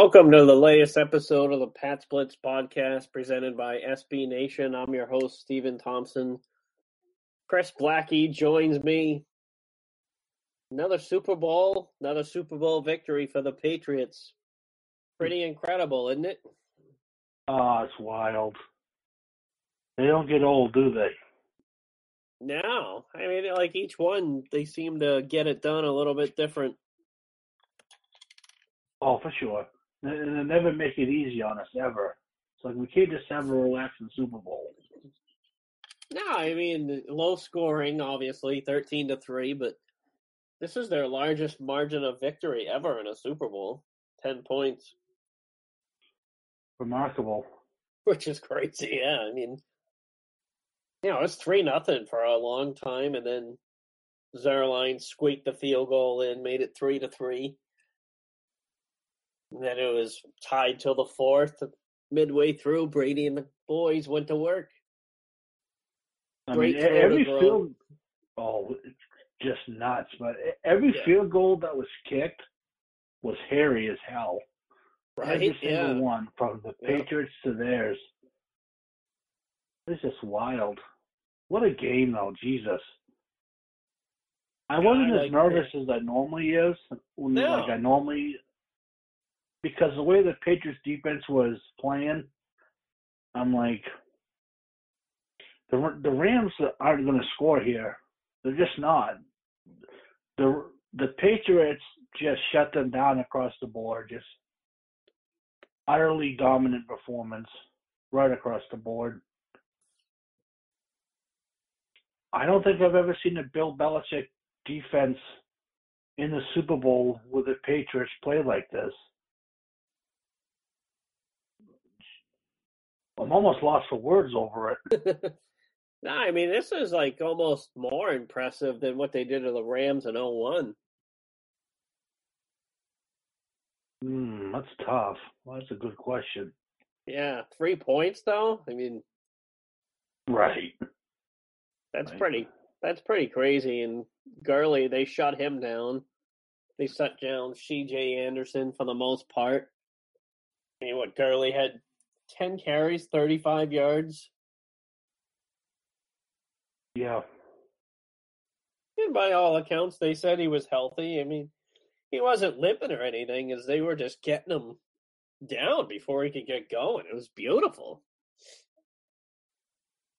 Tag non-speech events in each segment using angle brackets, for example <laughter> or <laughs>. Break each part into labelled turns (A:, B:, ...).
A: Welcome to the latest episode of the Pats Pulpit podcast presented by SB Nation. I'm your host, Stephen Thompson. Chris Blackie joins me. Another Super Bowl, another Super Bowl victory for the Patriots. Pretty incredible, isn't it?
B: Oh, it's wild. They don't get old, do they?
A: No. I mean, like each one, they seem to get it done a little bit different.
B: Oh, for sure. And they never make it easy on us, ever. It's like we can't just have a relaxing Super Bowl.
A: No, I mean, low scoring, obviously, 13 to 3, but this is their largest margin of victory ever in a Super Bowl 10 points.
B: Remarkable.
A: Which is crazy, yeah. I mean, you know, it's 3 nothing for a long time, and then Zuerlein squeaked the field goal in, made it 3 to 3. Then it was tied till the fourth. Midway through, Brady and the boys went to work.
B: I mean, every field, oh, it's just nuts. But every
A: Yeah.
B: field goal that was kicked was hairy as hell.
A: Right?
B: Every single
A: Yeah.
B: one, from the
A: Yeah.
B: Patriots to theirs. It's just wild. What a game, though, Jesus. I wasn't
A: I
B: as
A: like-
B: nervous as I normally is. When,
A: No.
B: Like I normally, because the way the Patriots defense was playing, I'm like, the the Rams aren't going to score here. They're just not. The the Patriots just shut them down across the board. Just utterly dominant performance right across the board. I don't think I've ever seen a Bill Belichick defense in the Super Bowl with the Patriots play like this. I'm almost lost for words over it. <laughs>
A: no, I mean, this is like almost more impressive than what they did to the Rams in 01.
B: Hmm, that's tough. Well, that's a good question.
A: Yeah, three points though. I mean,
B: Right.
A: that's
B: Right.
A: pretty. That's pretty crazy. And Gurley, they shut him down. They shut down C.J. Anderson for the most part. I mean, what Gurley had ten carries, thirty-five yards.
B: Yeah.
A: And by all accounts, they said he was healthy. I mean, he wasn't limping or anything, as they were just getting him down before he could get going. It was beautiful.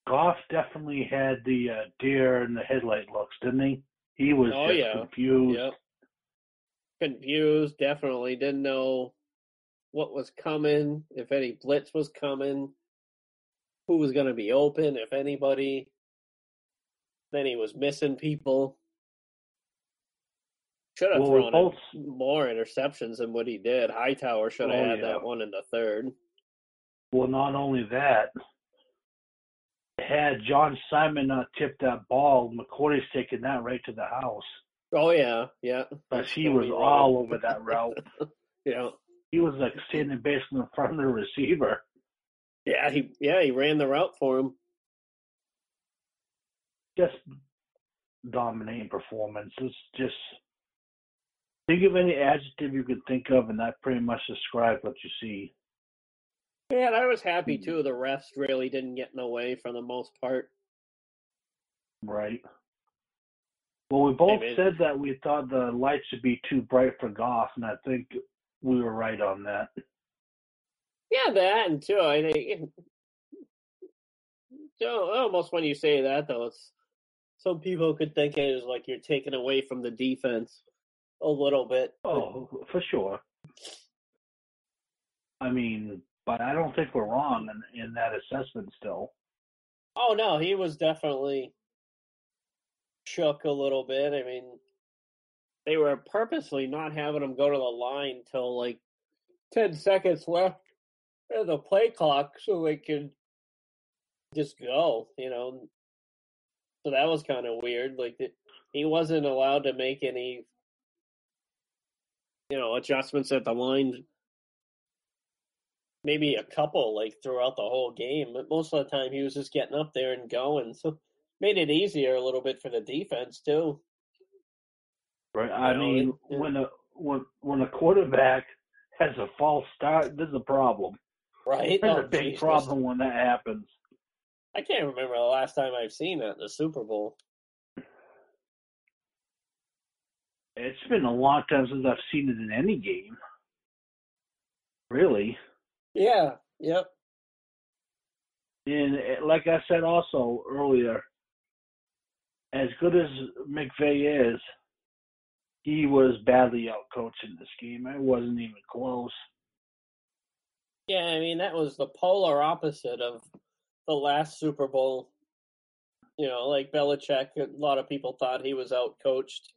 B: Goff definitely had the uh, deer in the headlight looks, didn't he? He was
A: Oh, yeah.
B: confused.
A: Yep. Confused, definitely didn't know what was coming, if any blitz was coming, who was going to be open, if anybody. Then he was missing people. Should have
B: Well,
A: thrown
B: both
A: more interceptions than what he did. Hightower should have
B: Oh,
A: had
B: yeah.
A: that one in the third.
B: well, not only that, had John Simon uh, not tipped that ball, McCourty's taking that right to the house.
A: Oh yeah, yeah.
B: But he was all over that route. <laughs>
A: Yeah,
B: He was like standing basically in front of the receiver.
A: yeah. He yeah he ran the route for him.
B: Just dominating performances. Just think of any adjective you could think of, and that pretty much describes what you see.
A: Yeah, and I was happy hmm. too. The refs really didn't get in the way for the most part.
B: Right. Well, we both said that we thought the lights should be too bright for Goff, and I think we were right on that.
A: Yeah, that and too. I think. So almost when you say that though, it's some people could think it is like you're taking away from the defense a little bit.
B: Oh, for sure. I mean, but I don't think we're wrong in, in that assessment still.
A: Oh no, he was definitely shook a little bit. I mean, they were purposely not having him go to the line till like ten seconds left of the play clock, so they could just go. You know, so that was kind of weird. Like he wasn't allowed to make any, you know, adjustments at the line. Maybe a couple, like throughout the whole game, but most of the time he was just getting up there and going. So made it easier a little bit for the defense too.
B: Right. I
A: know,
B: mean, when a when when a quarterback has a false start, there's a problem.
A: Right?
B: There's
A: Oh,
B: a big
A: Jesus.
B: problem when that happens.
A: I can't remember the last time I've seen it, the Super Bowl.
B: It's been a long time since I've seen it in any game. Really.
A: Yeah. Yep.
B: And eh, like I said also earlier, as good as McVay is, he was badly outcoached in this game. It wasn't even close.
A: Yeah, I mean that was the polar opposite of the last Super Bowl. You know, like Belichick, a lot of people thought he was out coached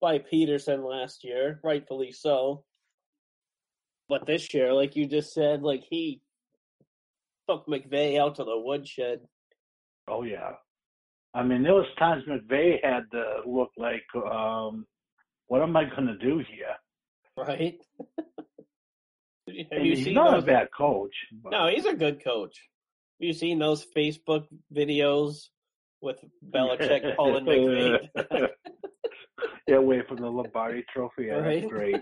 A: by Pederson last year, rightfully so. But this year, like you just said, like he took McVay out to the woodshed.
B: Oh yeah. I mean, there was times McVay had to look like, um, what am I going to do here?
A: Right? <laughs> Have
B: And
A: you
B: he's
A: seen
B: not
A: those?
B: a bad coach. But
A: No, he's a good coach. Have you seen those Facebook videos with Belichick pulling McVay?
B: yeah, away from the Lombardi Trophy. Yeah,
A: Right.
B: that's great.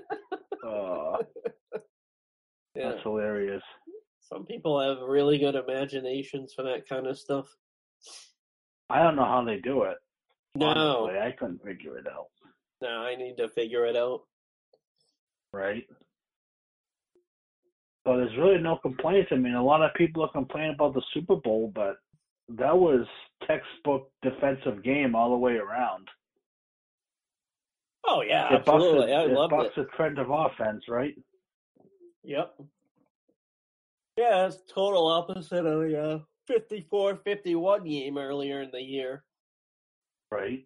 B: Uh, <laughs>
A: yeah.
B: That's hilarious.
A: Some people have really good imaginations for that kind of stuff.
B: I don't know how they do it.
A: No,
B: Honestly, I couldn't figure it out.
A: No, I need to figure it out.
B: Right. So there's really no complaints. I mean, a lot of people are complaining about the Super Bowl, but that was textbook defensive game all the way around.
A: Oh yeah,
B: it bucks,
A: absolutely.
B: the,
A: I
B: it bucks
A: it.
B: the trend of offense, right?
A: Yep. Yeah, it's total opposite of the uh, 54-51 game earlier in the year.
B: Right.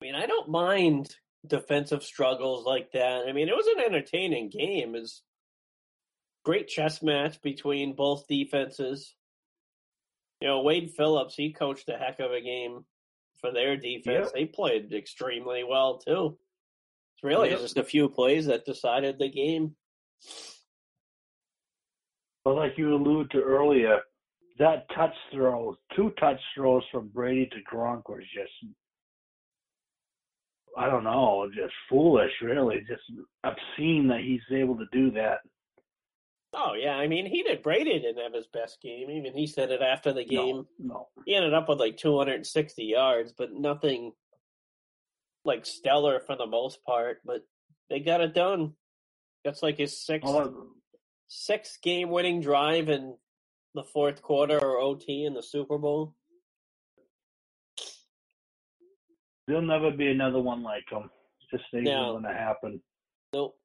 A: I mean, I don't mind defensive struggles like that. I mean, it was an entertaining game. It's great chess match between both defenses. You know, Wade Phillips, he coached a heck of a game for their defense.
B: Yep.
A: They played extremely well too. It's really
B: Yep.
A: just a few plays that decided the game.
B: But like you alluded to earlier, that touch throw, two touch throws from Brady to Gronk was just, I don't know, just foolish, really. Just obscene that he's able to do that.
A: Oh yeah, I mean, he did. Brady didn't have his best game. Even he said it after the game.
B: No, no.
A: He ended up with like 260 yards, but nothing like stellar for the most part. But they got it done. That's like his sixth
B: Well,
A: sixth game winning drive in the fourth quarter or OT in the Super Bowl.
B: There'll never be another one like him. Just ain't
A: No.
B: going to happen.
A: Nope.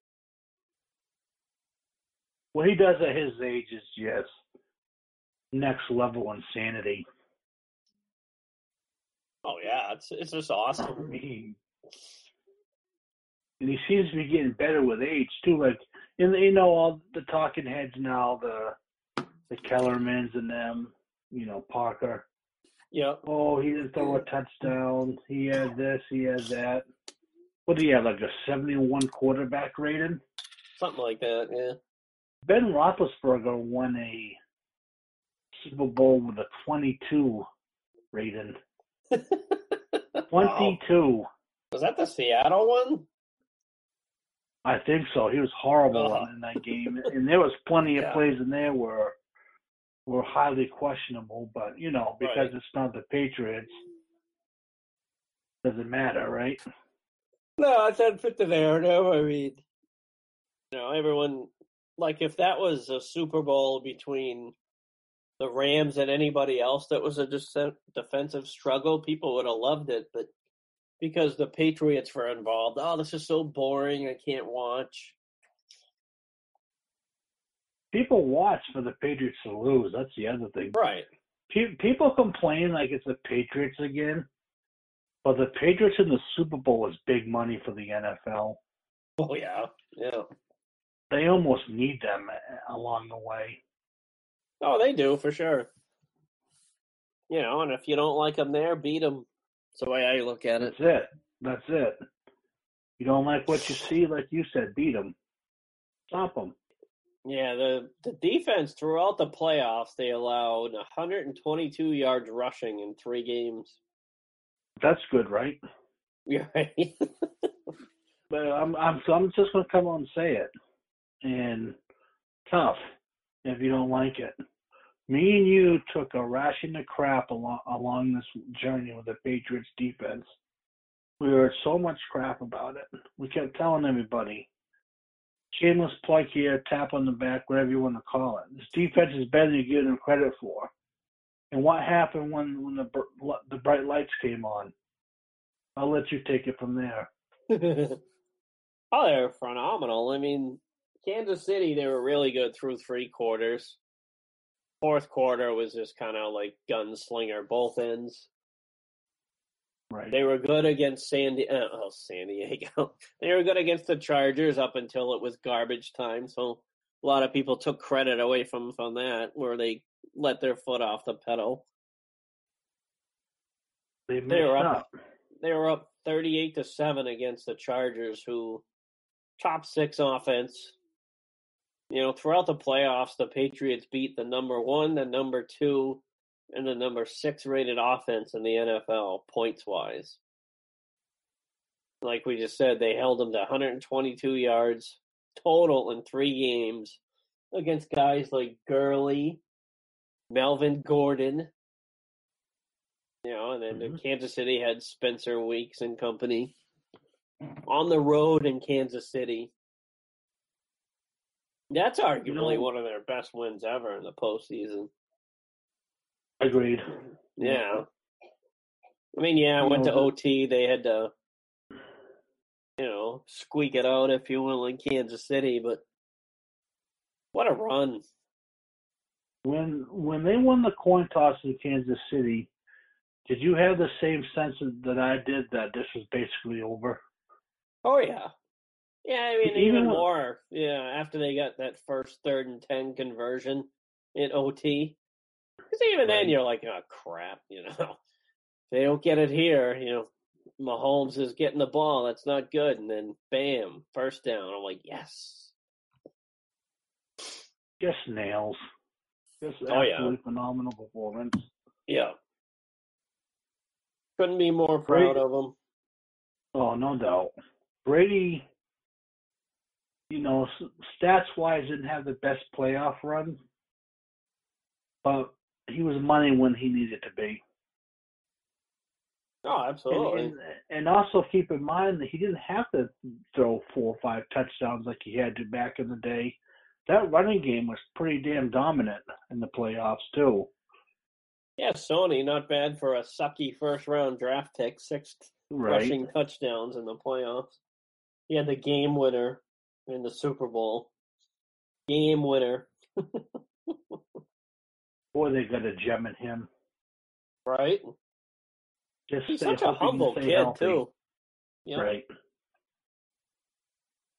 B: What he does at his age is just next level insanity.
A: Oh yeah, it's it's just awesome.
B: He, and he seems to be getting better with age too. Like, and you know, all the talking heads now, the the Kellermans and them, you know, Parker.
A: Yep.
B: Oh, he didn't throw a touchdown. He had this. He had that. What do you have? Like a seventy-one quarterback rating?
A: Something like that. Yeah.
B: Ben Roethlisberger won a Super Bowl with a twenty-two rating.
A: Wow. <laughs>
B: Twenty-two.
A: Was that the Seattle one?
B: I think so. He was horrible
A: Uh-huh.
B: in that game, and there was plenty of <laughs>
A: Yeah.
B: plays in there where were highly questionable. But you know, because
A: Right.
B: it's not the Patriots, doesn't matter, right?
A: No, it doesn't fit the narrative. I mean, you know, everyone like if that was a Super Bowl between the Rams and anybody else that was a dece- defensive struggle, people would have loved it. But because the Patriots were involved, oh, this is so boring. I can't watch.
B: People watch for the Patriots to lose. That's the other thing.
A: Right.
B: Pe- People complain like it's the Patriots again, but the Patriots in the Super Bowl is big money for the NFL.
A: Oh yeah. Yeah.
B: They almost need them uh, along the way.
A: Oh, they do for sure. You know, and if you don't like them there, beat them. That's the way I look at it.
B: That's it. That's it. You don't like what you see, like you said, beat them. Stop them.
A: Yeah, the the defense throughout the playoffs they allowed 122 yards rushing in three games.
B: That's good, right?
A: Yeah, right. <laughs>
B: But I'm I'm I'm just gonna come on and say it. and tough if you don't like it. Me and you took a ration of crap along along this journey with the Patriots defense. We heard so much crap about it. We kept telling everybody, shameless plug here, tap on the back, whatever you want to call it. This defense is better than you give them credit for. And what happened when when the the bright lights came on? I'll let you take it from there. <laughs>
A: oh, they're phenomenal. I mean, Kansas City, they were really good through three quarters. Fourth quarter was just kind of like gunslinger, both ends.
B: Right.
A: They were good against San, Di- uh, oh, San Diego. <laughs> they were good against the Chargers up until it was garbage time. So a lot of people took credit away from from that, where they let their foot off the pedal.
B: They, they were up, up.
A: They were up thirty-eight to seven against the Chargers, who top six offense. You know, throughout the playoffs, the Patriots beat the number one, the number two, and the number six rated offense in the NFL points wise. Like we just said, they held them to 122 yards total in three games against guys like Gurley, Melvin Gordon, you know, and then mm-hmm. Kansas City had Spencer Weeks and company on the road in Kansas City. That's arguably you know, one of their best wins ever in the postseason.
B: Agreed.
A: Yeah. I mean, yeah, I went to OT. They had to, you know, squeak it out, if you will, in Kansas City. But what a run!
B: When when they won the coin toss in Kansas City, did you have the same sense that I did that this was basically over?
A: Oh yeah, yeah. I mean, even, even more. Yeah, after they got that first third and ten conversion in OT, because even right. then, you're like, oh crap, you know, if <laughs> they don't get it here, you know, Mahomes is getting the ball. That's not good. And then, bam, first down. I'm like, yes.
B: Just nails. Just oh, absolutely yeah. phenomenal performance.
A: Yeah. Couldn't be more proud Brady, of him.
B: Oh, no doubt. Brady, you know, stats wise, didn't have the best playoff run, but he was money when he needed to be.
A: Oh, absolutely.
B: And, and, and, also keep in mind that he didn't have to throw four or five touchdowns like he had to back in the day. That running game was pretty damn dominant in the playoffs too.
A: Yeah, Sony, not bad for a sucky first round draft pick, six right. rushing touchdowns in the playoffs. He had the game winner in the Super Bowl. Game winner. <laughs>
B: Boy, they got a gem in him.
A: Right. Just He's such a humble kid healthy. too.
B: Yep. Right.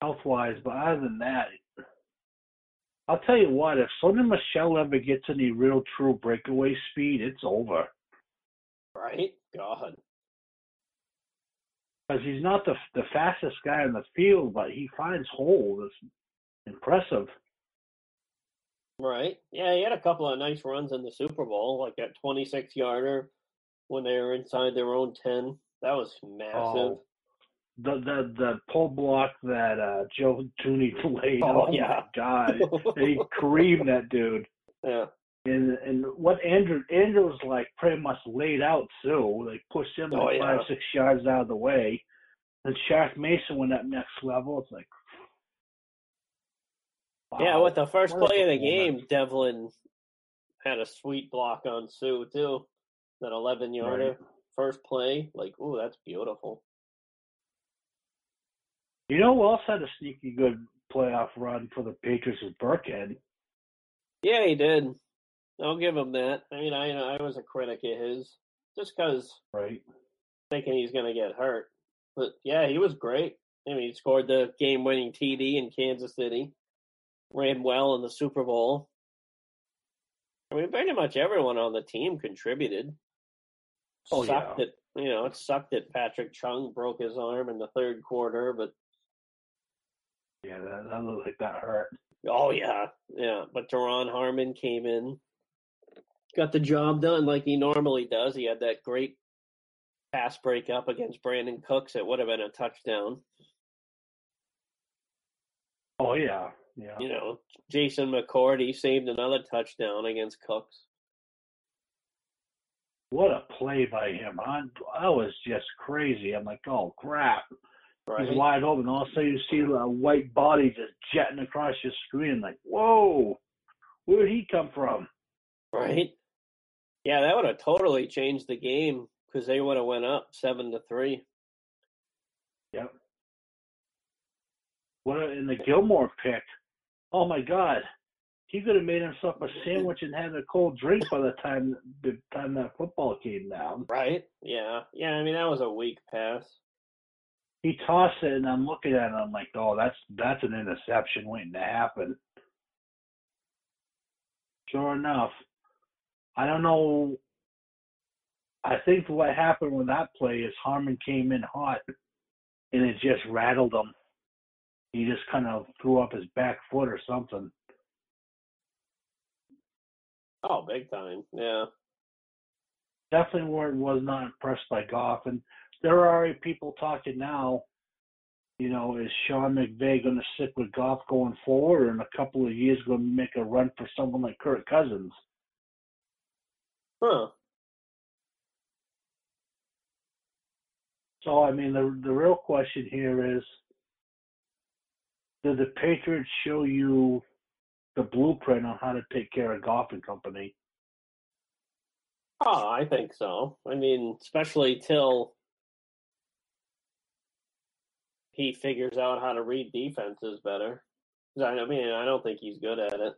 B: Health wise, but other than that, I'll tell you what, if Sony Michel ever gets any real true breakaway speed, it's over.
A: Right? God.
B: Because he's not the the fastest guy in the field, but he finds holes. It's impressive.
A: Right. Yeah, he had a couple of nice runs in the Super Bowl, like that 26 yarder when they were inside their own 10. That was massive. Oh,
B: the the the pull block that uh Joe Thuney played. <laughs>
A: Oh, oh yeah.
B: my god. <laughs> he creamed that dude.
A: Yeah.
B: And and what Andrew Andrew was like pretty much laid out too. Like pushed him like five six yards out of the way. And Shaq Mason went up next level. It's like.
A: Yeah, with the first play of the game, Develin had a sweet block on Suh too. That eleven yarder right. first play, like, ooh, that's beautiful.
B: You know who else had a sneaky good playoff run for the Patriots was Burkhead.
A: Yeah, he did. I'll give him that. I mean, I I was a critic of his just because
B: right
A: thinking he's going to get hurt. But yeah, he was great. I mean, he scored the game-winning TD in Kansas City ran well in the Super Bowl. I mean, pretty much everyone on the team contributed.
B: Oh,
A: sucked
B: yeah.
A: that you know it sucked that Patrick Chung broke his arm in the third quarter, but
B: yeah, that, that looked like that hurt.
A: Oh yeah, yeah. But Duron Harmon came in, got the job done like he normally does. He had that great pass break up against Brandin Cooks. It would have been a touchdown.
B: Oh yeah, Yeah.
A: You know, Jason McCourty, he saved another touchdown against Cooks.
B: What a play by him. I, I was just crazy. I'm like, oh, crap.
A: Right.
B: He's wide open. All of a sudden, you see a white body just jetting across your screen. Like, whoa, where did he come from?
A: Right. Yeah, that would have totally changed the game because they would have went up seven to three.
B: Yep. What in the Gilmore pick? Oh my God, he could have made himself a sandwich and had a cold drink by the time the time that football came down.
A: Right. Yeah. Yeah. I mean, that was a weak pass.
B: He tossed it, and I'm looking at it. I'm like, oh, that's that's an interception waiting to happen. Sure enough, I don't know. I think what happened with that play is Harmon came in hot, and it just rattled him. He just kind of threw up his back foot or something.
A: Oh, big time. Yeah.
B: Definitely weren't was not impressed by Goff, and there are already people talking now. You know, is Sean McVay going to stick with Goff going forward, or in a couple of years going to make a run for someone like Kirk Cousins?
A: Huh.
B: So, I mean, the the real question here is, did the Patriots show you the blueprint on how to take care of Goff and company?
A: Oh, I think so. I mean, especially till he figures out how to read defenses better. I mean, I don't think he's good at it.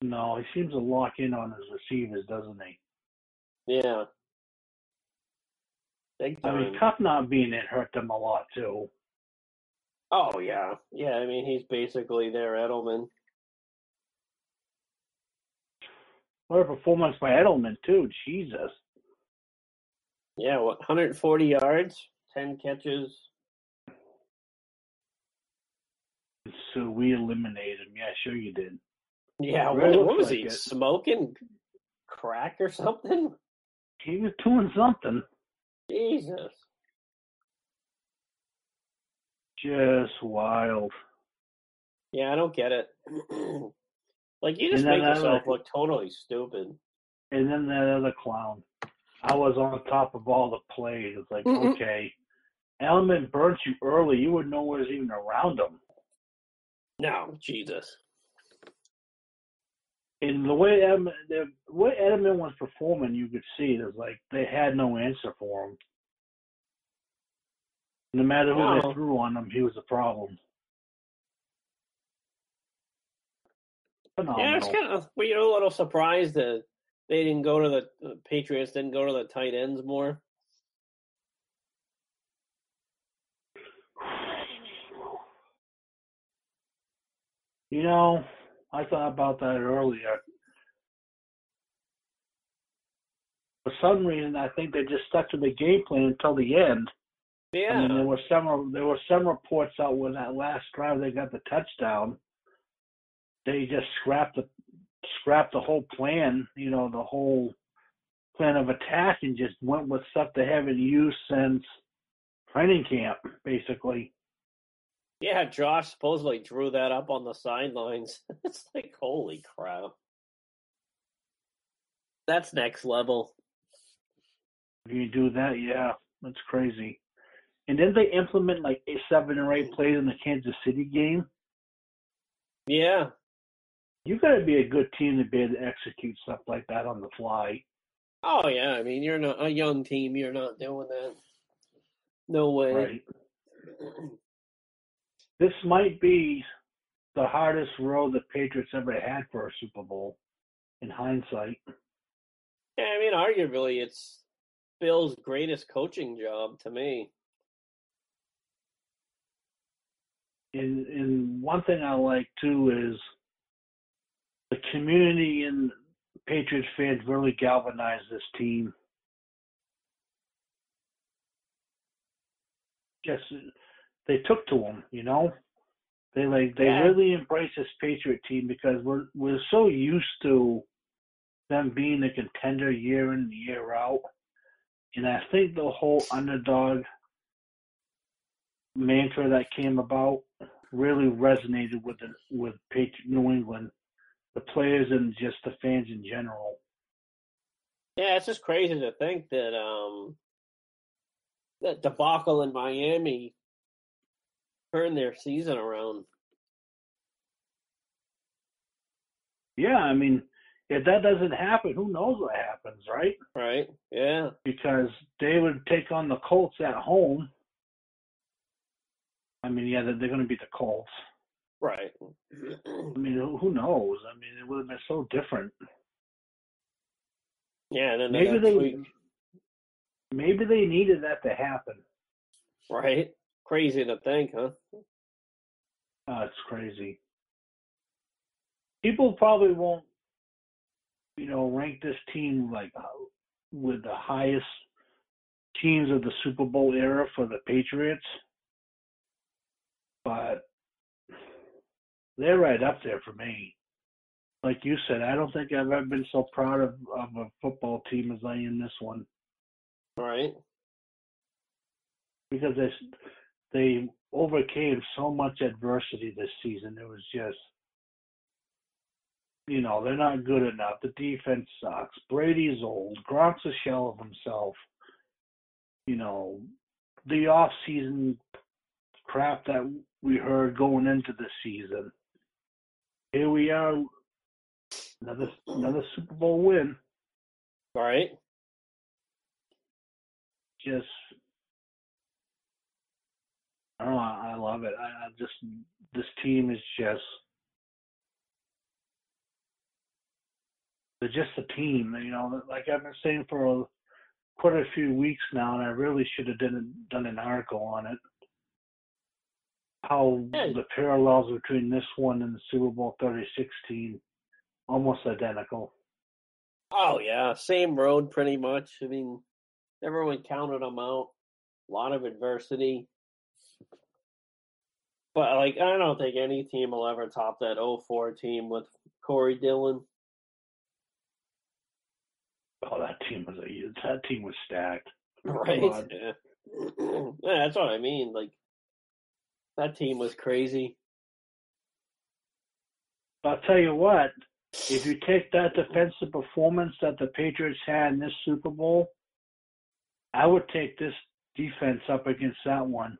B: No, he seems to lock in on his receivers, doesn't he?
A: Yeah.
B: I mean, Kupp not being it hurt them a lot too.
A: Oh yeah, yeah. I mean, he's basically their Edelman.
B: What a performance by Edelman too. Jesus.
A: Yeah, what 140 yards, 10 catches.
B: So we eliminated him. Yeah, sure you did.
A: Yeah, what, what was
B: like
A: he
B: it.
A: smoking? Crack or something?
B: He was doing something.
A: Jesus.
B: Just wild.
A: Yeah, I don't get it. <clears throat> like you just make yourself
B: like-
A: look totally stupid.
B: And then that other clown. I was on top of all the plays. It's like,
A: Mhm.
B: okay. Edelman burnt you early. You wouldn't know what was even around him.
A: No, Jesus.
B: And the way Edelman, the way Edelman was performing, you could see it was like they had no answer for him. No matter who they oh. threw on him, he was a problem. Phenomenal.
A: Yeah, it's kind of we are a little surprised that they didn't go to the, the Patriots didn't go to the tight ends more.
B: You know, I thought about that earlier. For some reason, I think they just stuck to the game plan until the end.
A: Yeah,
B: I mean, there were some there were some reports out when that last drive they got the touchdown. They just scrapped the scrapped the whole plan, you know, the whole plan of attack, and just went with stuff they haven't used since training camp, basically.
A: yeah. Josh supposedly drew that up on the sidelines. <laughs> it's like holy crap. That's next level.
B: If you do that, yeah, that's crazy. And then they implement like eight, seven or eight plays in the Kansas City game.
A: Yeah,
B: You got to be a good team to be able to execute stuff like that on the fly.
A: Oh yeah, I mean you're not a young team. You're not doing that. No way.
B: Right. This might be the hardest road the Patriots ever had for a Super Bowl, in hindsight.
A: Yeah, I mean arguably it's Bill's greatest coaching job to me.
B: And and one thing I like too is the community and Patriots fans really galvanized this team. Just they took to them, you know. They like they
A: Yeah.
B: really embraced this Patriot team because we're we're so used to them being a contender year in and year out, and I think the whole underdog mantra that came about really resonated with the, with New England, the players and just the fans in general.
A: Yeah, it's just crazy to think that um that debacle in Miami turned their season around.
B: Yeah, I mean, if that doesn't happen, who knows what happens, right?
A: Right. Yeah.
B: Because they would take on the Colts at home. I mean, yeah, they're, they're going to beat the Colts.
A: Right.
B: I mean, who knows? I mean, it would have been so different.
A: Yeah, and then the
B: maybe
A: next
B: they
A: week.
B: maybe they needed that to happen.
A: Right. Crazy to think, huh?
B: Oh, it's crazy. People probably won't, you know, rank this team like uh, with the highest teams of the Super Bowl era for the Patriots, but they're right up there for me. Like you said, I don't think I've ever been so proud of, of a football team as I am this one
A: Right.
B: because they they overcame so much adversity this season. It was just, you know, they're not good enough. The defense sucks. Brady's old. Gronk's a shell of himself. You know, the off season crap that we heard going into the season. Here we are, another another Super Bowl win.
A: Right.
B: Just, I don't know. I I love it. I, I just this team is just they're just a team. You know, like I've been saying for a, quite a few weeks now, and I really should have done done an article on it. How the parallels between this one and the Super Bowl 36 team almost identical.
A: Oh yeah, same road pretty much. I mean, everyone counted them out. A lot of adversity. But like I don't think any team will ever top that 04 team with Corey Dillon.
B: Oh, that team was a that team was stacked. <laughs>
A: Right. Yeah. <clears throat> yeah, that's what I mean. Like that team was crazy.
B: I'll tell you what, if you take that defensive performance that the Patriots had in this Super Bowl, I would take this defense up against that one.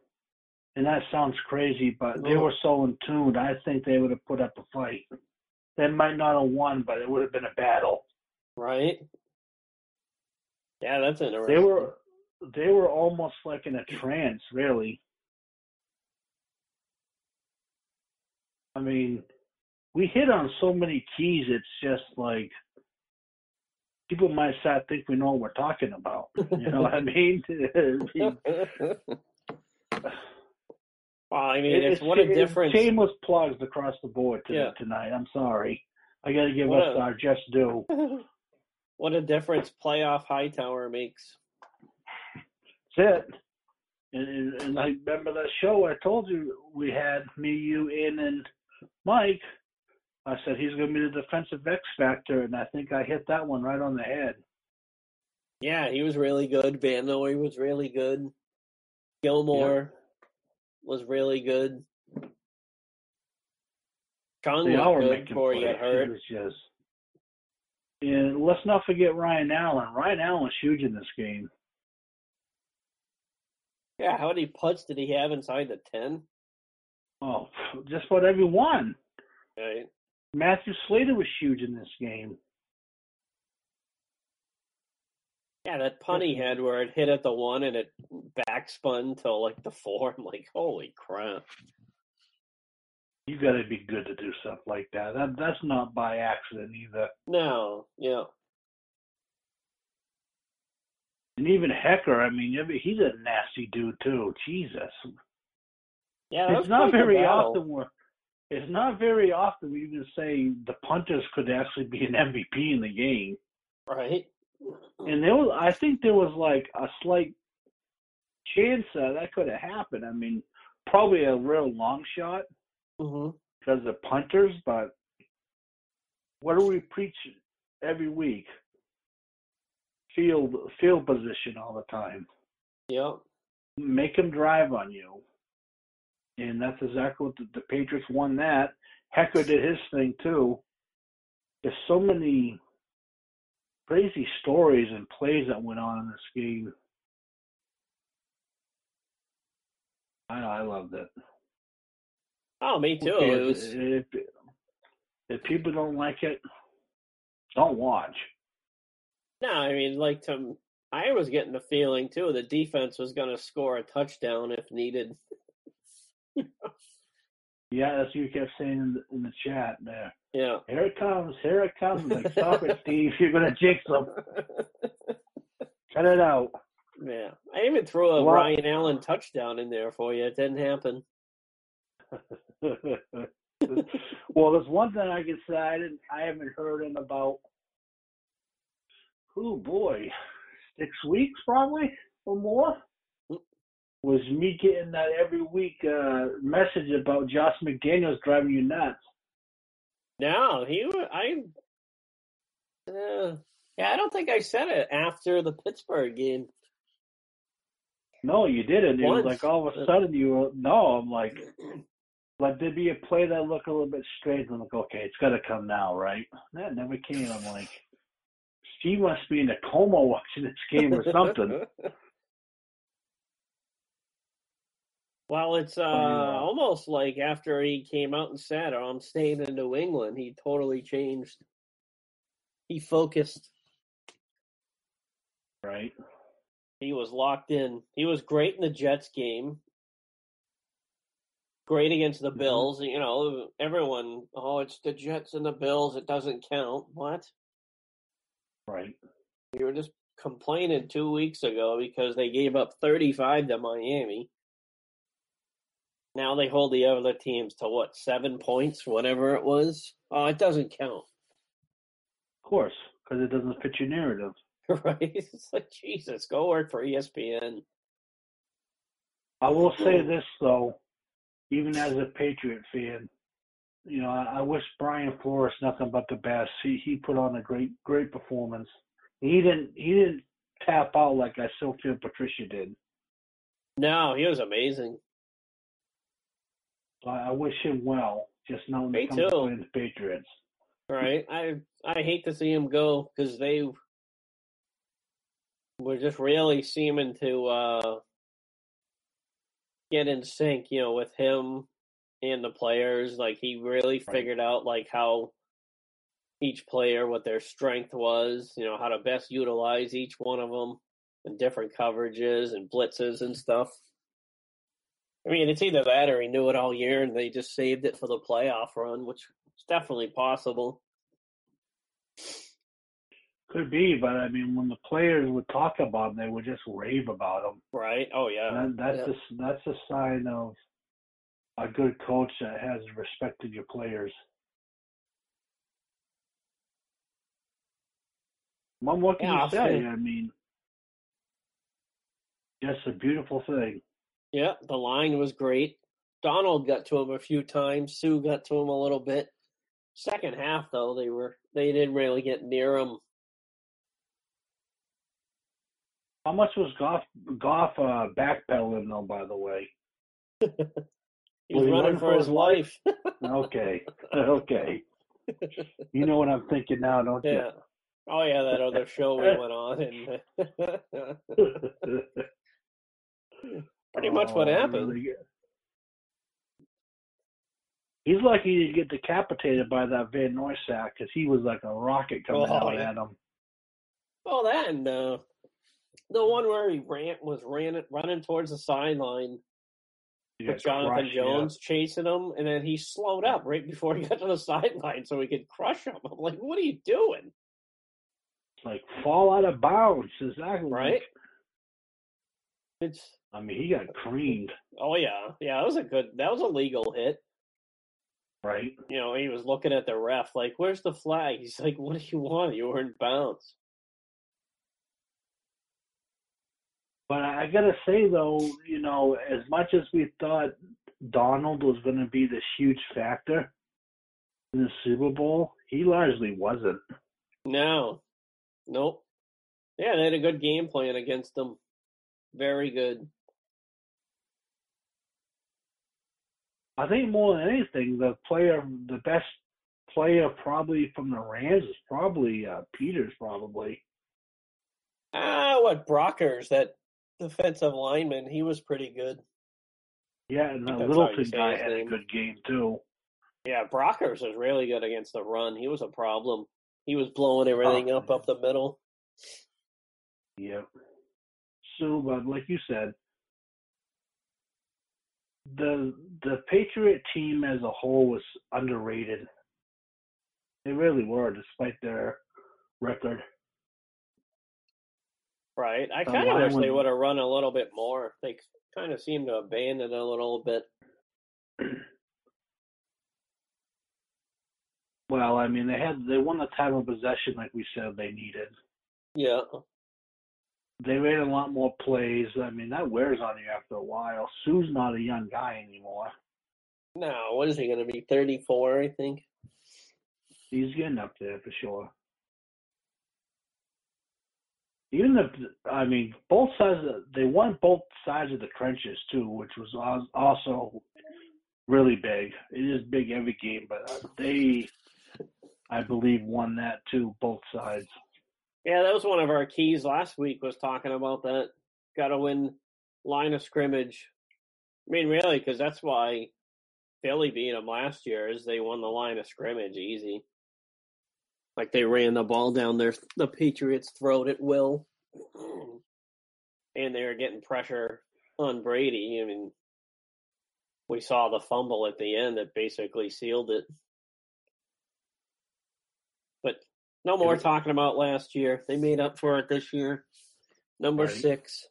B: And that sounds crazy, but they were so in tune. I think they would have put up a fight. They might not have won, but it would have been a battle.
A: Right? Yeah, that's interesting.
B: They were they were almost like in a trance, really. I mean, we hit on so many keys. It's just like people might start think we know what we're talking about. <laughs> You know what I mean? <laughs> <sighs>
A: well, I mean, it's,
B: It's-
A: what a difference.
B: Shameless plugs across the board to
A: Yeah.
B: tonight. I'm sorry. I got to give
A: What
B: us
A: a-
B: our just due. <laughs>
A: what a difference playoff Hightower makes.
B: That's it. And, and, I remember that show I told you we had me, you, in, and Mike. I said he's going to be the defensive X factor, and I think I hit that one right on the head.
A: Yeah, he was really good. Van Noy was really good. Gilmore was really good. Chung
B: They
A: was good before he got hurt.
B: It was just. And let's not forget Ryan Allen. Ryan Allen was huge in this game.
A: Yeah, how many putts did he have inside the ten?
B: Oh, just about every one.
A: Right.
B: Matthew Slater was huge in this game.
A: Yeah, that punt he had where it hit at the one and it backspun to like the four. I'm like, holy crap.
B: You got to be good to do stuff like that. That that's not by accident either.
A: No, yeah.
B: And even Hekker, I mean, he's a nasty dude too. Jesus,
A: Yeah,
B: it's not very often where it's not very often we can say the punters could actually be an MVP in the game.
A: Right?
B: And there was, I think there was like a slight chance that that could have happened. I mean, probably a real long shot
A: hmm
B: because of punters, but what do we preach every week? Field field position all the time.
A: Yep.
B: Make them drive on you. And that's exactly what the, the Patriots won that. Hekker did his thing too. There's so many crazy stories and plays that went on in this game. I know, I loved it.
A: Oh, me too. It was
B: if, if people don't like it, don't watch.
A: no. I mean, like to I was getting the feeling too the defense was going to score a touchdown if needed.
B: Yeah, that's what you kept saying in the, in the chat there.
A: Yeah.
B: Here it comes, here it comes. Like, stop it, Steve. You're gonna jinx them. Cut it out.
A: yeah. I even threw a Ryan Allen touchdown in there for you. It didn't happen. <laughs>
B: well, there's one thing I can say I didn't, I haven't heard in about. Oh boy, six weeks probably or more. Was me getting that every week uh, message about Josh McDaniels driving you nuts?
A: No, he. I. Uh, yeah, I don't think I said it after the Pittsburgh game.
B: No, you didn't. It was like all of a sudden you were no. I'm like, like there'd be a play that looked a little bit strange. I'm like, okay, it's got to come now, right? That never came. I'm like, Steve must be in a coma <laughs> watching this game or something. <laughs>
A: well, it's uh, almost like after he came out and said, "Oh, I'm staying in New England," he totally changed. He focused.
B: right?
A: He was locked in. He was great in the Jets game. Great against the
B: Mhm.
A: Bills. You know, everyone, oh, it's the Jets and the Bills. It doesn't count. What?
B: Right.
A: You were just complaining two weeks ago because they gave up 35 to Miami. Now they hold the other teams to what, seven points, whatever it was? Oh, it doesn't count.
B: Of course, because it doesn't fit your narrative. <laughs>
A: right? It's like, Jesus, go work for ESPN.
B: I will <laughs> say this though, even as a Patriot fan, you know, I, I wish Brian Flores nothing but the best. He he put on a great great performance. He didn't he didn't tap out like I still feel Patricia did.
A: No, he was amazing.
B: I, I wish him well. Just knowing
A: Me
B: comes to
A: too.
B: the Patriots.
A: Right? I I hate to see him go because they were just really seeming to uh, get in sync, you know, with him and the players. Like he really
B: Right.
A: figured out like how each player what their strength was, you know, how to best utilize each one of them and different coverages and blitzes and stuff. I mean, it's either that or he knew it all year and they just saved it for the playoff run, which is definitely possible.
B: Could be, but I mean, when the players would talk about him, they would just rave about him.
A: Right? Oh yeah.
B: And that's
A: yeah.
B: a, that's a sign of a good coach that has respected your players. Mom, what can
A: Yeah,
B: you
A: I'll
B: say?
A: say-
B: I mean, just a beautiful thing.
A: Yeah, the line was great. Donald got to him a few times. Suh got to him a little bit. Second half though, they were they didn't really get near him.
B: How much was Goff Goff uh, backpedaling though? By the way, <laughs>
A: He was
B: Was
A: running for his life.
B: okay, <laughs> okay, <laughs> you know what I'm thinking now, don't
A: yeah. Oh yeah, that other show we went on, and
B: you?
A: Pretty much what
B: Oh,
A: happened.
B: really. He's lucky he didn't get decapitated by that Van Noy sack because he was like a rocket coming
A: Oh,
B: out
A: yeah.
B: at him.
A: Oh, that and uh, the one where he ran was ran running towards the sideline with Jonathan
B: crushed, yeah.
A: Jones chasing him, and then he slowed up right before he got to the <laughs> sideline so he could crush him. I'm like, what are you doing?
B: Like fall out of bounds, exactly.
A: Right? It's
B: I mean, he got creamed,
A: oh yeah, yeah. That was a good. That was a legal hit.
B: right?
A: You know, he was looking at the ref like, "Where's the flag?" He's like, "What do you want? You were in bounds."
B: But I gotta say though, you know, as much as we thought Donald was going to be this huge factor in the Super Bowl, he largely wasn't.
A: No, nope. Yeah, they had a good game plan against them. Very good.
B: I think more than anything, the player, the best player probably from the Rams is probably uh, Peters, probably.
A: Ah, what Brockers, that defensive lineman, he was pretty good.
B: Yeah, and the Littleton guy had a good game too.
A: Yeah, Brockers was really good against the run. He was a problem. He was blowing everything
B: Oh,
A: up up the middle.
B: Yep. So, but like you said, the the Patriot team as a whole was underrated. They really were, despite their record.
A: Right. I kind of wish they would have run a little bit more. They kind of seem to abandon a little bit. <clears throat>
B: Well, I mean, they had they won the time of possession like we said they needed.
A: Yeah.
B: They made a lot more plays. I mean, that wears on you after a while. Suh's not a young guy anymore.
A: No, what is he going to be? 34, I think.
B: He's getting up there for sure. Even the, I mean, both sides. Of, they won both sides of the trenches too, which was also really big. It is big every game, but they, I believe, won that too, both sides.
A: Yeah, that was one of our keys last week was talking about that. Got to win line of scrimmage. I mean, really, because that's why Philly beat them last year is they won the line of scrimmage easy. Like they ran the ball down their the Patriots' throat at will, and they were getting pressure on Brady. I mean, we saw the fumble at the end that basically sealed it. But no more talking about last year. They made up for it this year. Number
B: Right.
A: six.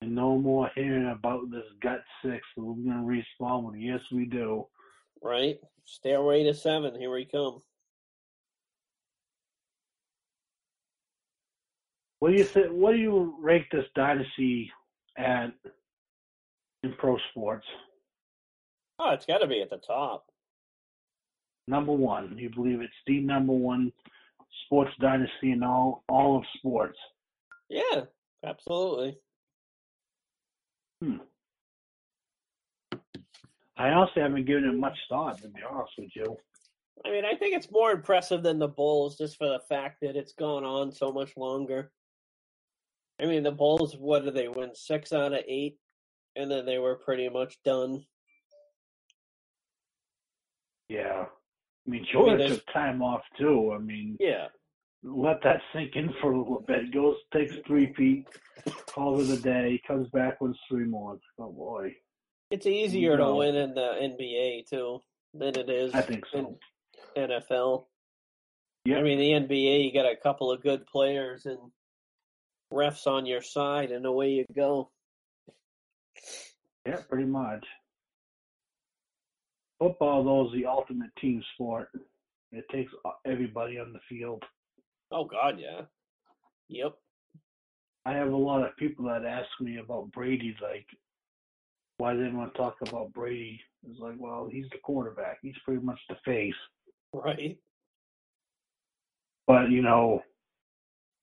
B: And no more hearing about this gut six. We're gonna respawn with yes, we do.
A: right? Stairway to seven. Here we come.
B: What do you think? What do you rank this dynasty at in pro sports?
A: Oh, it's got to be at the top.
B: Number one. You believe it's the number one sports dynasty in all all of sports?
A: Yeah, absolutely.
B: Hmm. I honestly haven't given it much thought, to be honest with you.
A: I mean, I think it's more impressive than the Bulls just for the fact that it's gone on so much longer. I mean, the Bulls, what did they win? Six out of eight, and then they were pretty much done.
B: Yeah. I mean, Jordan
A: there's-
B: took time off too. I mean,
A: Yeah,
B: let that sink in for a little bit. Goes, takes three feet, calls it a day, comes back, with three more. Oh boy,
A: it's easier
B: No.
A: to win in the NBA too than it is
B: I think
A: in
B: so.
A: NFL.
B: Yeah.
A: I mean, the NBA, you got a couple of good players and refs on your side, and away you go.
B: Yeah, pretty much. Football, though, is the ultimate team sport. It takes everybody on the field.
A: Oh God, yeah. Yep.
B: I have a lot of people that ask me about Brady, like, why they want to talk about Brady. It's like, well, he's the quarterback. He's pretty much the face.
A: Right.
B: But, you know,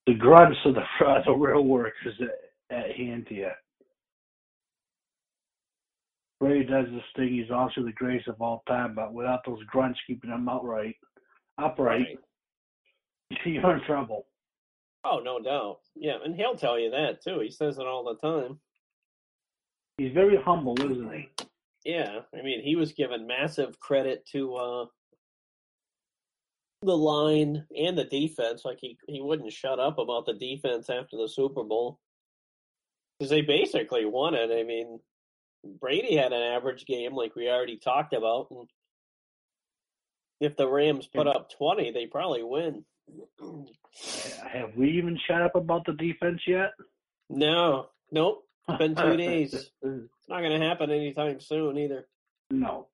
B: the grunts of the, <laughs> the real workers at, at hand here. Brady does this thing. He's also the greatest of all time, but without those grunts keeping him outright, upright, <laughs> you're in trouble.
A: Oh, no doubt. Yeah, and he'll tell you that too. He says it all the time.
B: He's very humble, isn't he?
A: Yeah, I mean, he was given massive credit to uh the line and the defense. Like he he wouldn't shut up about the defense after the Super Bowl because they basically won it. I mean, Brady had an average game, like we already talked about, and if the Rams put up twenty, they probably win.
B: Have we even shut up about the defense yet?
A: No, nope. Been two days. <laughs> It's not going to happen anytime soon either.
B: no.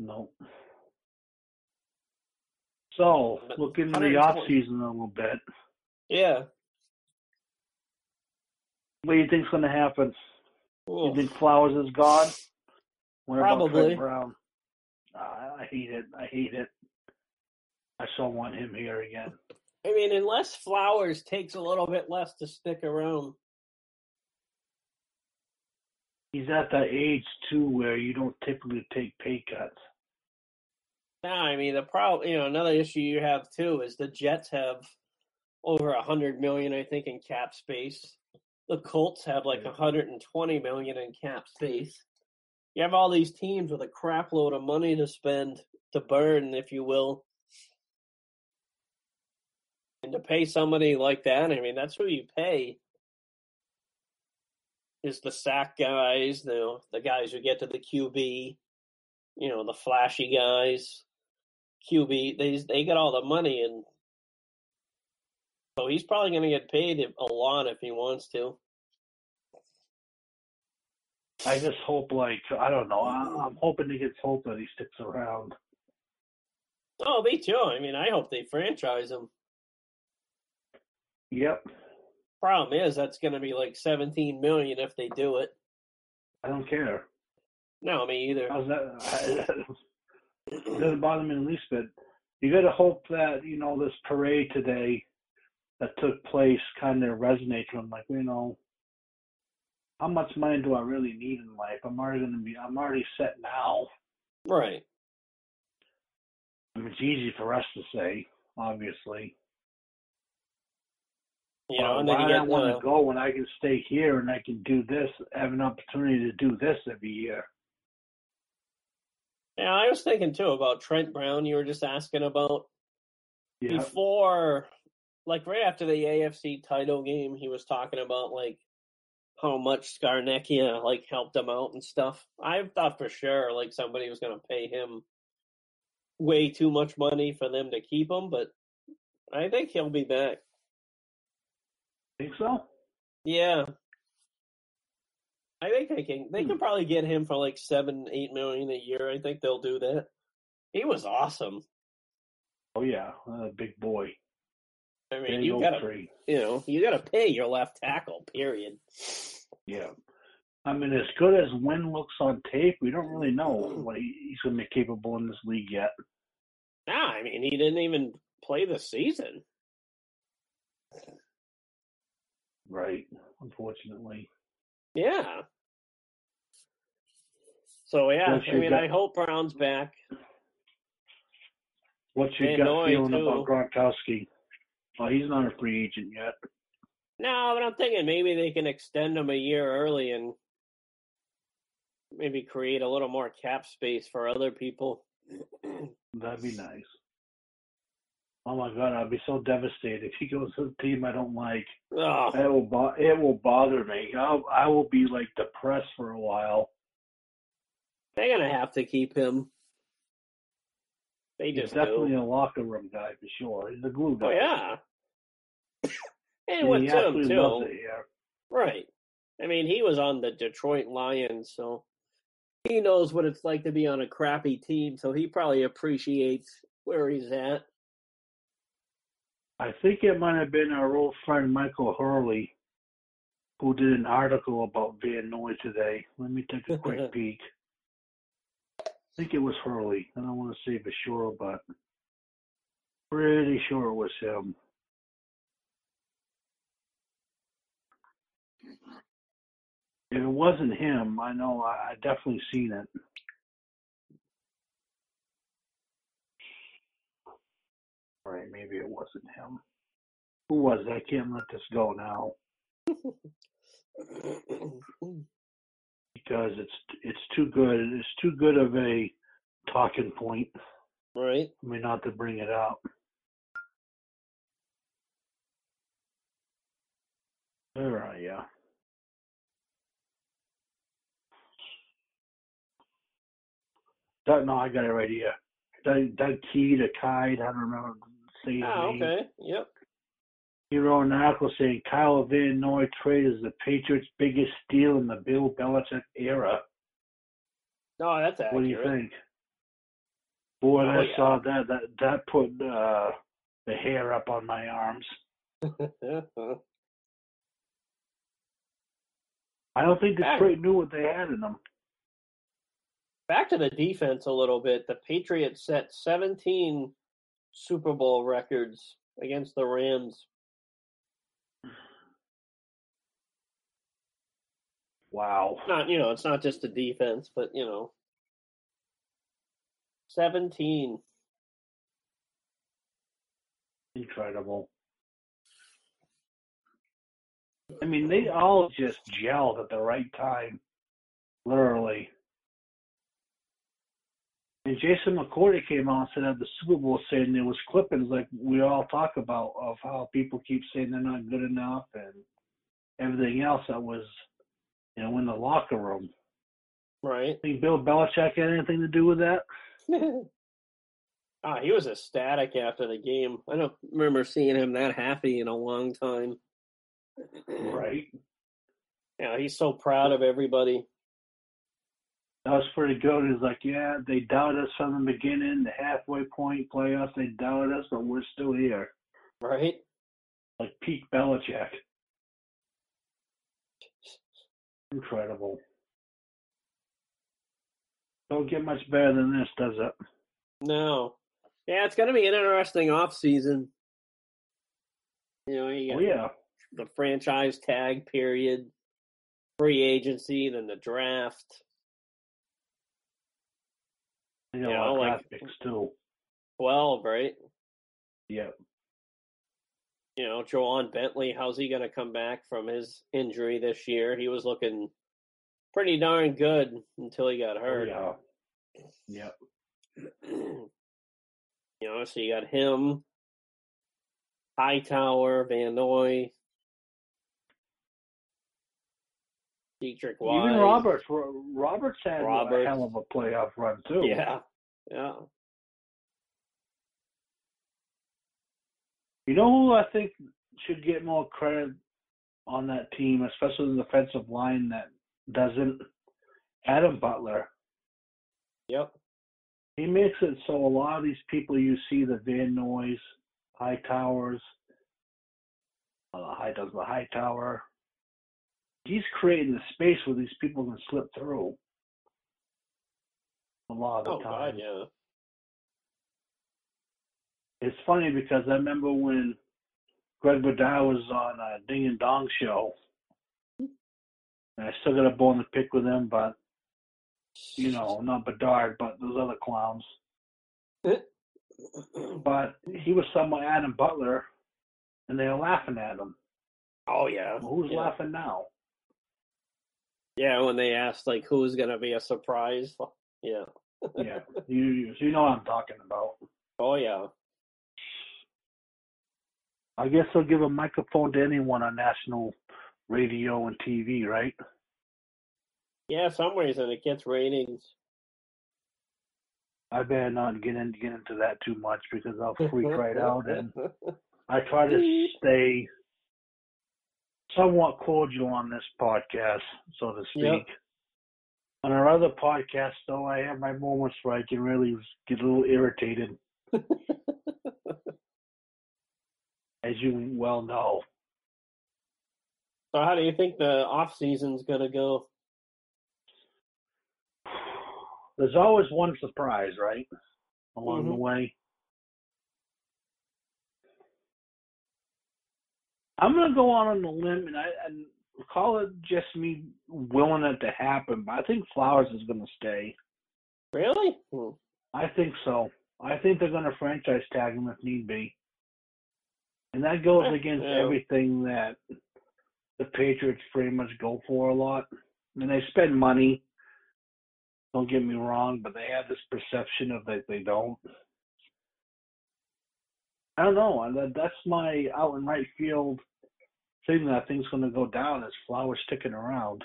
B: No. So, look into the
A: 120.
B: off season a little bit.
A: Yeah.
B: What do you think's going to happen? You think Flowers is gone? What
A: Probably.
B: Brown? Uh, I hate it. I hate it. I still want him here again.
A: I mean, unless Flowers takes a little bit less to stick around.
B: he's at that age too where you don't typically take pay cuts.
A: No, I mean the problem. You know, another issue you have too is the Jets have over a hundred million, I think, in cap space. The Colts have like hundred and twenty million in cap space. You have all these teams with a crap load of money to spend to burn, if you will. And to pay somebody like that, I mean, that's who you pay. Is the sack guys, the the guys who get to the QB, you know, the flashy guys. QB, they they get all the money, and so he's probably going to get paid a lot if he wants to.
B: I just hope, like, I don't know. I'm hoping he gets hope that he sticks around.
A: Oh, me too. I mean, I hope they franchise him.
B: Yep.
A: Problem is, that's going to be like 17 million if they do it.
B: I don't care.
A: No, me either.
B: How's that? it <laughs> doesn't bother me the least bit. You got to hope that you know this parade today that took place kind of resonates with them. Like you know, how much money do I really need in life? I'm already going to be. I'm already set now.
A: Right.
B: I mean, it's easy for us to say, obviously.
A: You know, and then
B: why I want to go when I can stay here and I can do this, have an opportunity to do this every year.
A: Yeah, I was thinking too about Trent Brown. You were just asking about
B: Yeah.
A: before, like right after the AFC title game, he was talking about like how much Scarnecchia like helped him out and stuff. I thought for sure like somebody was going to pay him way too much money for them to keep him, but I think he'll be back.
B: Think so?
A: Yeah. I think they can. They hmm. can probably get him for like seven, eight million a year. I think they'll do that. He was awesome.
B: Oh yeah, a big boy.
A: I mean, you gotta, you know, you gotta pay your left tackle. Period.
B: Yeah. I mean, as good as Wynn looks on tape, we don't really know what he, he's going to be capable in this league yet.
A: Nah, I mean, he didn't even play the season.
B: Right. Unfortunately.
A: Yeah. So yeah, I mean,
B: gut-
A: I hope Brown's back.
B: What's your gut feeling
A: too.
B: about Gronkowski? Well, he's not a free agent yet.
A: No, but I'm thinking maybe they can extend him a year early and maybe create a little more cap space for other people.
B: That'd be nice. Oh my god, I'd be so devastated if he goes to a team I don't like.
A: Oh,
B: It will bo- it will bother me. I'll, I will be like depressed for a while.
A: they're gonna have to keep him. They
B: He's definitely
A: do.
B: a locker room guy for sure. He's a glue oh, guy.
A: Oh yeah. <coughs> and
B: he
A: Tim too,
B: it here.
A: right? I mean, he was on the Detroit Lions, so he knows what it's like to be on a crappy team. So he probably appreciates where he's at.
B: I think it might have been our old friend Michael Hurley who did an article about Van Noy today. Let me take a quick <laughs> peek. I think it was Hurley. I don't want to say for sure, but pretty sure it was him. If it wasn't him, I know I, I definitely seen it. All right, maybe it wasn't him. Who was it? I can't let this go now because it's it's too good. It's too good of a talking point
A: right?
B: I mean, not to bring it up. Where are you? That, no, I got it right here. Doug, Doug Key to Kide. I don't remember saying
A: Oh,
B: name.
A: okay. Yep.
B: He wrote an article saying Kyle Van Noy trade is the Patriots' biggest steal in the Bill Belichick era.
A: No, that's accurate.
B: What do you think? Boy,
A: Oh,
B: I
A: yeah.
B: saw that, that that put uh, the hair up on my arms. <laughs> I don't think Detroit knew what they had in them.
A: Back to the defense a little bit. The Patriots set 17 Super Bowl records against the Rams.
B: Wow.
A: Not you know, it's not just the defense, but you know, seventeen.
B: Incredible. I mean, they all just gelled at the right time, literally. And Jason McCourty came out and said at the Super Bowl saying there was clippings like we all talk about of how people keep saying they're not good enough and everything else that was, you know, in the locker room.
A: Right.
B: Think Bill Belichick had anything to do with that? <laughs>
A: ah, he was ecstatic after the game. I don't remember seeing him that happy in a long time.
B: Right. <clears throat>
A: Yeah, he's so proud of everybody.
B: That was pretty good. He's like, yeah, they doubted us from the beginning, the halfway point playoffs. They doubted us, but we're still here.
A: Right.
B: Like peak Belichick. Incredible. Don't get much better than this, does it?
A: No. Yeah, it's going to be an interesting off season. You know, you
B: Oh yeah.
A: The franchise tag period, free agency, then the draft. Yeah,
B: a lot of
A: like-
B: picks too.
A: Twelve, right?
B: Yep.
A: You know, Ja'Whaun Bentley, how's he going to come back from his injury this year? He was looking pretty darn good until he got
B: Oh,
A: hurt.
B: yeah. Yep. <clears throat>
A: you know, so you got him, Hightower, Van Noy, Deatrich Wise.
B: Even Roberts. Roberts had
A: Roberts.
B: a hell of a playoff run too.
A: Yeah, yeah.
B: You know who I think should get more credit on that team, especially the defensive line that doesn't? Adam Butler.
A: Yep.
B: He makes it so a lot of these people you see, the Van Noys, Hightowers, uh, High does the Hightower. He's creating the space where these people can slip through. A lot of the
A: Oh,
B: time.
A: God, yeah.
B: It's funny because I remember when Greg Bedard was on a Ding and Dong show, and I still got a bone to pick with him, but you know, not Bedard, but those other clowns. <clears throat> But he was somewhat Adam Butler, and they were laughing at him.
A: oh, yeah.
B: Well, who's
A: yeah.
B: laughing now?
A: Yeah, when they asked, like, who's going to be a surprise? Yeah.
B: Yeah, <laughs> you, you you know what I'm talking about.
A: Oh, yeah.
B: I guess they'll give a microphone to anyone on national radio and TV, right?
A: Yeah, some reason it gets ratings.
B: I better not get in, get into that too much because I'll freak right out and <laughs> I try to stay somewhat cordial on this podcast, so to speak.
A: Yep.
B: On our other podcast, though, I have my moments where I can really get a little irritated, <laughs> as you well know.
A: So how do you think the off season's gonna go?
B: There's always one surprise, right? Along the
A: Mhm.
B: way. I'm gonna go out on a limb, and I and call it just me willing it to happen. But I think Flowers is gonna stay.
A: Really? Hmm.
B: I think so. I think they're gonna franchise tag him if need be, and that goes
A: Eh,
B: against
A: yeah.
B: everything that the Patriots pretty much go for a lot. I mean, they spend money. Don't get me wrong, but they have this perception of that they don't. I don't know. that- That's my out and right field thing that I think's going to go down is Flowers sticking around.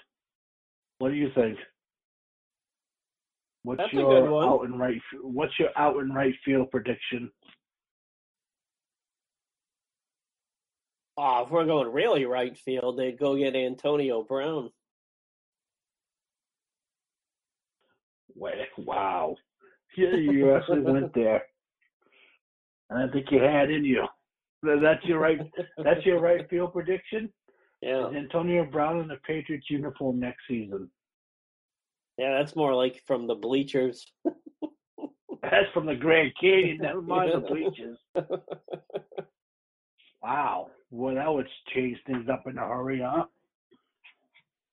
B: What do you think? What's
A: That's
B: your out and right? What's your out and right field prediction?
A: Oh, if we're going really right field, they'd go get Antonio Brown.
B: Wait, wow. Yeah, you actually went there. And I think you had in you. That's your right. That's your right field prediction.
A: Yeah,
B: Antonio Brown in the Patriots uniform next season?
A: yeah, that's more like from the bleachers. <laughs>
B: That's from the Grand Canyon. Never <laughs> mind the bleachers. Wow. Well, that would change things up in a hurry, huh?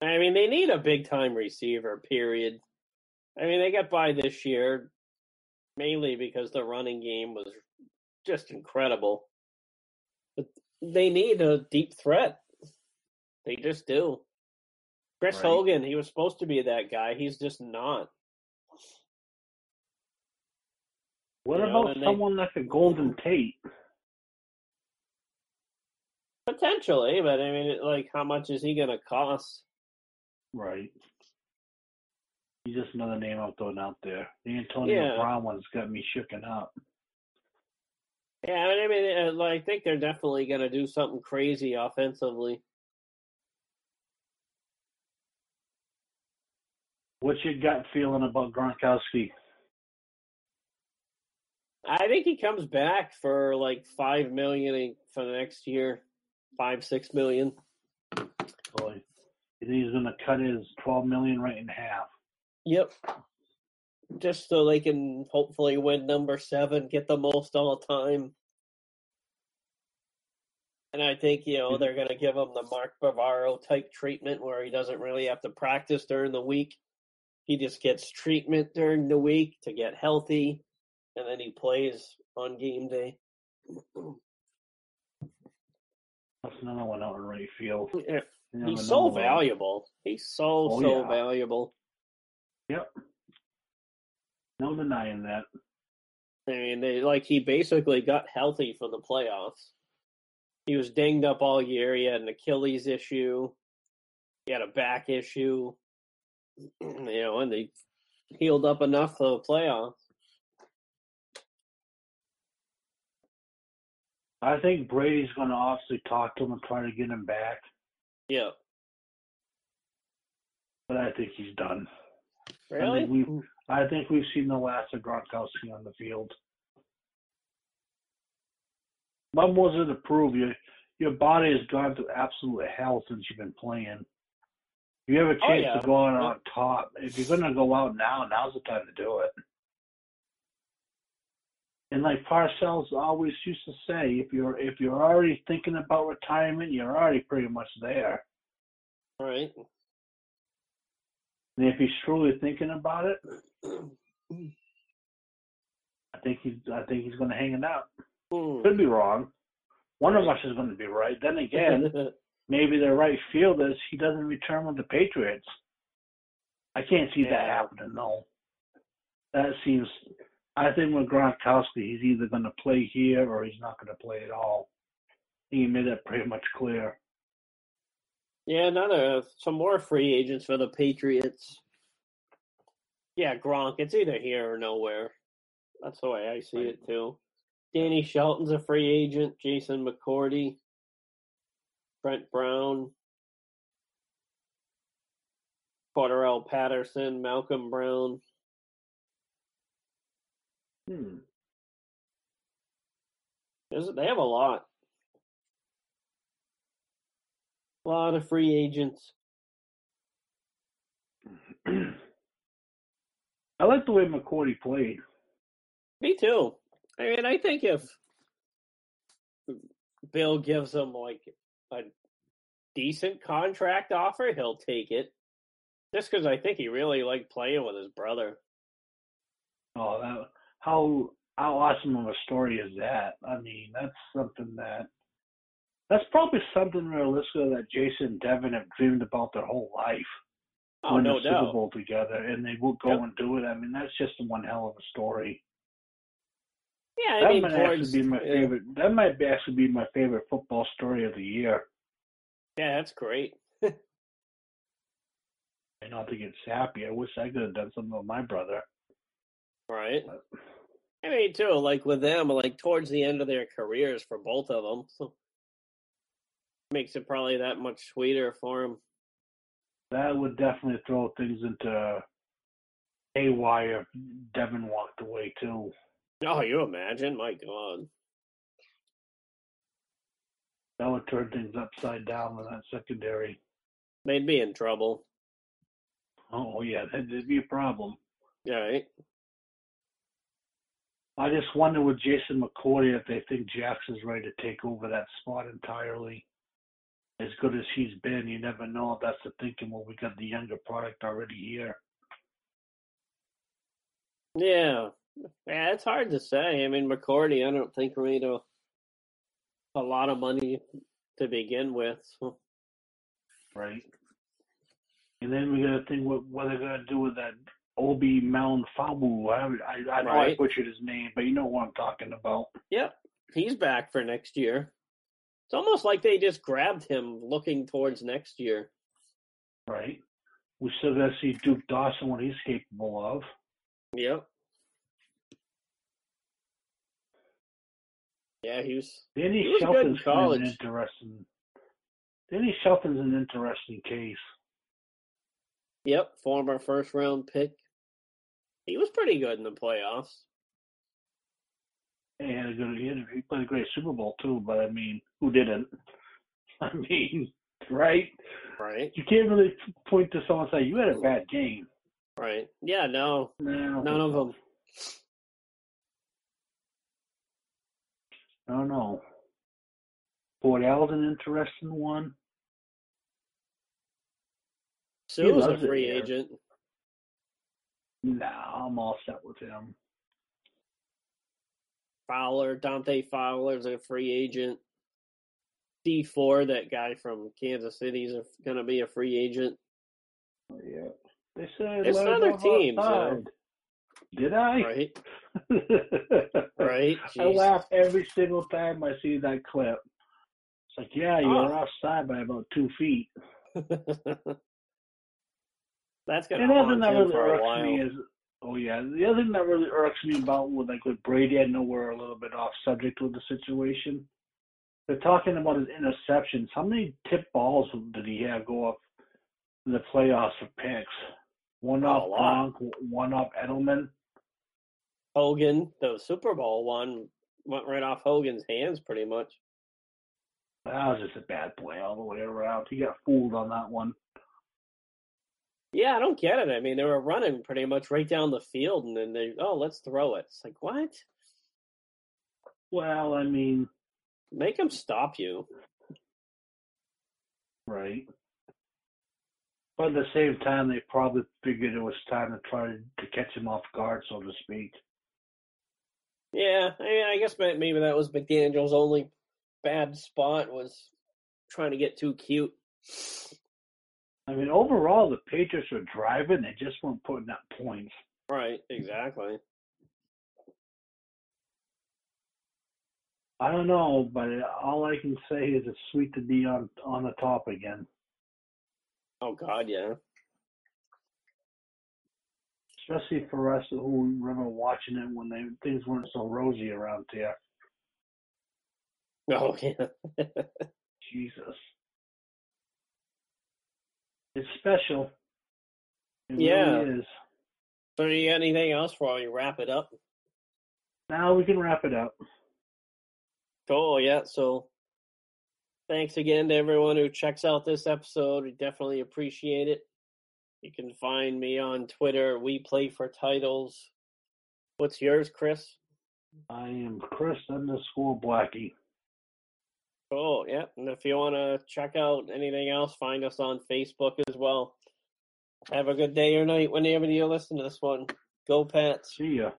A: I mean, they need a big time receiver, period. I mean, they got by this year mainly because the running game was just incredible. But they need a deep threat. They just do. Chris
B: Right.
A: Hogan, he was supposed to be that guy. He's just not.
B: What
A: You know,
B: about
A: they-
B: someone like a Golden Tate?
A: Potentially, but I mean, like, how much is he going to cost?
B: Right. He's just another name I'm throwing out there. The Antonio
A: Yeah.
B: Brown one's got me shooken up.
A: Yeah, I mean, uh, like, I think they're definitely going to do something crazy offensively.
B: What's your gut feeling about Gronkowski?
A: I think he comes back for like five million for the next year, five six million.
B: Boy, he's going to cut his 12 million right in half?
A: Yep. Just so they can hopefully win number seven, get the most all time. And I think, you know, mm-hmm. they're going to give him the Mark Bavaro type treatment where he doesn't really have to practice during the week. He just gets treatment during the week to get healthy, and then he plays on game day.
B: That's another one out in right field.
A: Yeah,
B: eh,
A: He's so valuable. He's so,
B: Oh,
A: so
B: yeah.
A: valuable.
B: Yep. No denying that.
A: I mean, they like he basically got healthy for the playoffs. He was dinged up all year. He had an Achilles issue. He had a back issue. <clears throat> You know, and they healed up enough for the playoffs.
B: I think Brady's going to obviously talk to him and try to get him back,
A: Yeah.
B: but I think he's done.
A: Really?
B: we- I think we've seen the last of Gronkowski on the field. What was it to prove? Your your body has gone through absolute hell since you've been playing. If you have a
A: Oh,
B: chance
A: yeah.
B: to go out on top, if you're going to go out now, now's the time to do it. And like Parcells always used to say, if you're if you're already thinking about retirement, you're already pretty much there.
A: Right.
B: And if he's truly thinking about it, <clears throat> I think he's I think he's going to hang it out.
A: Hmm.
B: Could be wrong. One of us is going to be right. Then <laughs> again, maybe the right field is he doesn't return with the Patriots. I can't see that happening. No, that seems. I think with Gronkowski, he's either going to play here or he's not going to play at all. He made that pretty much clear.
A: yeah, another some more free agents for the Patriots. Yeah, Gronk. It's either here or nowhere. That's the way I see it too. Danny Shelton's a free agent. Jason McCourty, Brent Brown, Cordarrelle Patterson, Malcolm Brown.
B: Hmm.
A: There's, they have a lot. A lot of free agents. <clears throat>
B: I like the way McCourty played.
A: Me too. I mean, I think if Bill gives him like a decent contract offer, he'll take it. Just because I think he really liked playing with his brother.
B: Oh, that, how how awesome of a story is that? I mean, that's something that that's probably something realistic that Jason and Devin have dreamed about their whole life.
A: Oh, no
B: the Super. Bowl together, and they will go
A: Yep.
B: and do it. I mean, that's just one hell of a story.
A: Yeah, I
B: that
A: mean,
B: might actually be my
A: yeah.
B: favorite. That might be actually be my favorite football story of the year.
A: Yeah, that's great. <laughs>
B: And not to get sappy, I wish I could have done something with my brother.
A: Right.
B: But,
A: I mean, too, like with them, like towards the end of their careers for both of them, so makes it probably that much sweeter for them.
B: that would definitely throw things into haywire if Devin walked away too.
A: Oh, you imagine? My God.
B: That would turn things upside down in that secondary.
A: They'd be in trouble.
B: Oh, oh yeah, that'd be a problem.
A: Right.
B: I just wonder with Jason McCourty if they think Jackson's ready to take over that spot entirely. as good as he's been, you never know if that's the thinking. Well, we got the younger product already here.
A: Yeah, yeah, it's hard to say. I mean, McCourty, I don't think made a a lot of money to begin with. So.
B: Right. And then we got to think what what they're gonna do with that Obi Mount Fabu. I I, I know I
A: Right.
B: butchered his name, but you know what I'm talking about.
A: Yep, he's back for next year. It's almost like they just grabbed him looking towards next year.
B: Right. We still got to see Duke Dawson what he's capable of.
A: Yep. Yeah, he was.
B: Danny
A: He was good in
B: Shelton's an interesting. Danny Shelton's an interesting case.
A: Yep, former first round pick. He was pretty good in the playoffs.
B: He had a good. He, had, he played a great Super Bowl too. But I mean, who didn't? <laughs> I mean, right?
A: Right.
B: You can't really point to someone and say you had a bad game.
A: Right. Yeah. No.
B: No,
A: None of them.
B: I don't know. Fordell's an interesting one.
A: Suh's a free agent.
B: Nah, I'm all set with him.
A: Fowler, Dante Fowler's a free agent. Dee Ford, that guy from Kansas City's going to be a free agent.
B: Oh, yeah. They said
A: It's another team, so-.
B: Did I?
A: Right. <laughs> Right.
B: I laugh every single time I see that clip. It's like, yeah, you ah. were
A: Oh.
B: offside by about two feet. <laughs>
A: That's
B: And the other that really
A: for a
B: irks
A: while.
B: me is, oh yeah, the other thing that really irks me about with like with Brady, I know we're a little bit off subject with the situation. They're talking about his interceptions. How many tip balls did he have go up in the playoffs for picks? One
A: Oh,
B: off
A: a lot.
B: Gronk, one off Edelman.
A: Hogan, the Super Bowl one, went right off Hogan's hands pretty much.
B: That was just a bad play all the way around. He got fooled on that one.
A: Yeah, I don't get it. I mean, they were running pretty much right down the field, and then they, oh, let's throw it. It's like, what?
B: Well, I mean,
A: Make them stop you.
B: right. But at the same time, they probably figured it was time to try to catch him off guard, so to speak.
A: Yeah, I, mean, I guess maybe that was McDaniel's only bad spot was trying to get too cute.
B: I mean, overall, the Patriots were driving; they just weren't putting up points.
A: Right, exactly.
B: I don't know, but all I can say is it's sweet to be on on the top again.
A: Oh God, yeah.
B: Especially for us who remember watching it when they things weren't so rosy around here.
A: Oh yeah. <laughs>
B: Jesus. It's special. It
A: Yeah.
B: really is.
A: so, do you got anything else while we wrap it up?
B: Now we can wrap it up.
A: Cool, yeah. So, thanks again to everyone who checks out this episode. We definitely appreciate it. You can find me on Twitter. We play for titles. What's yours, Chris?
B: I am Chris underscore Blackie.
A: Cool, yeah. And if you want to check out anything else, find us on Facebook as well. Have a good day or night whenever you listen to this one. Go Pats.
B: See ya.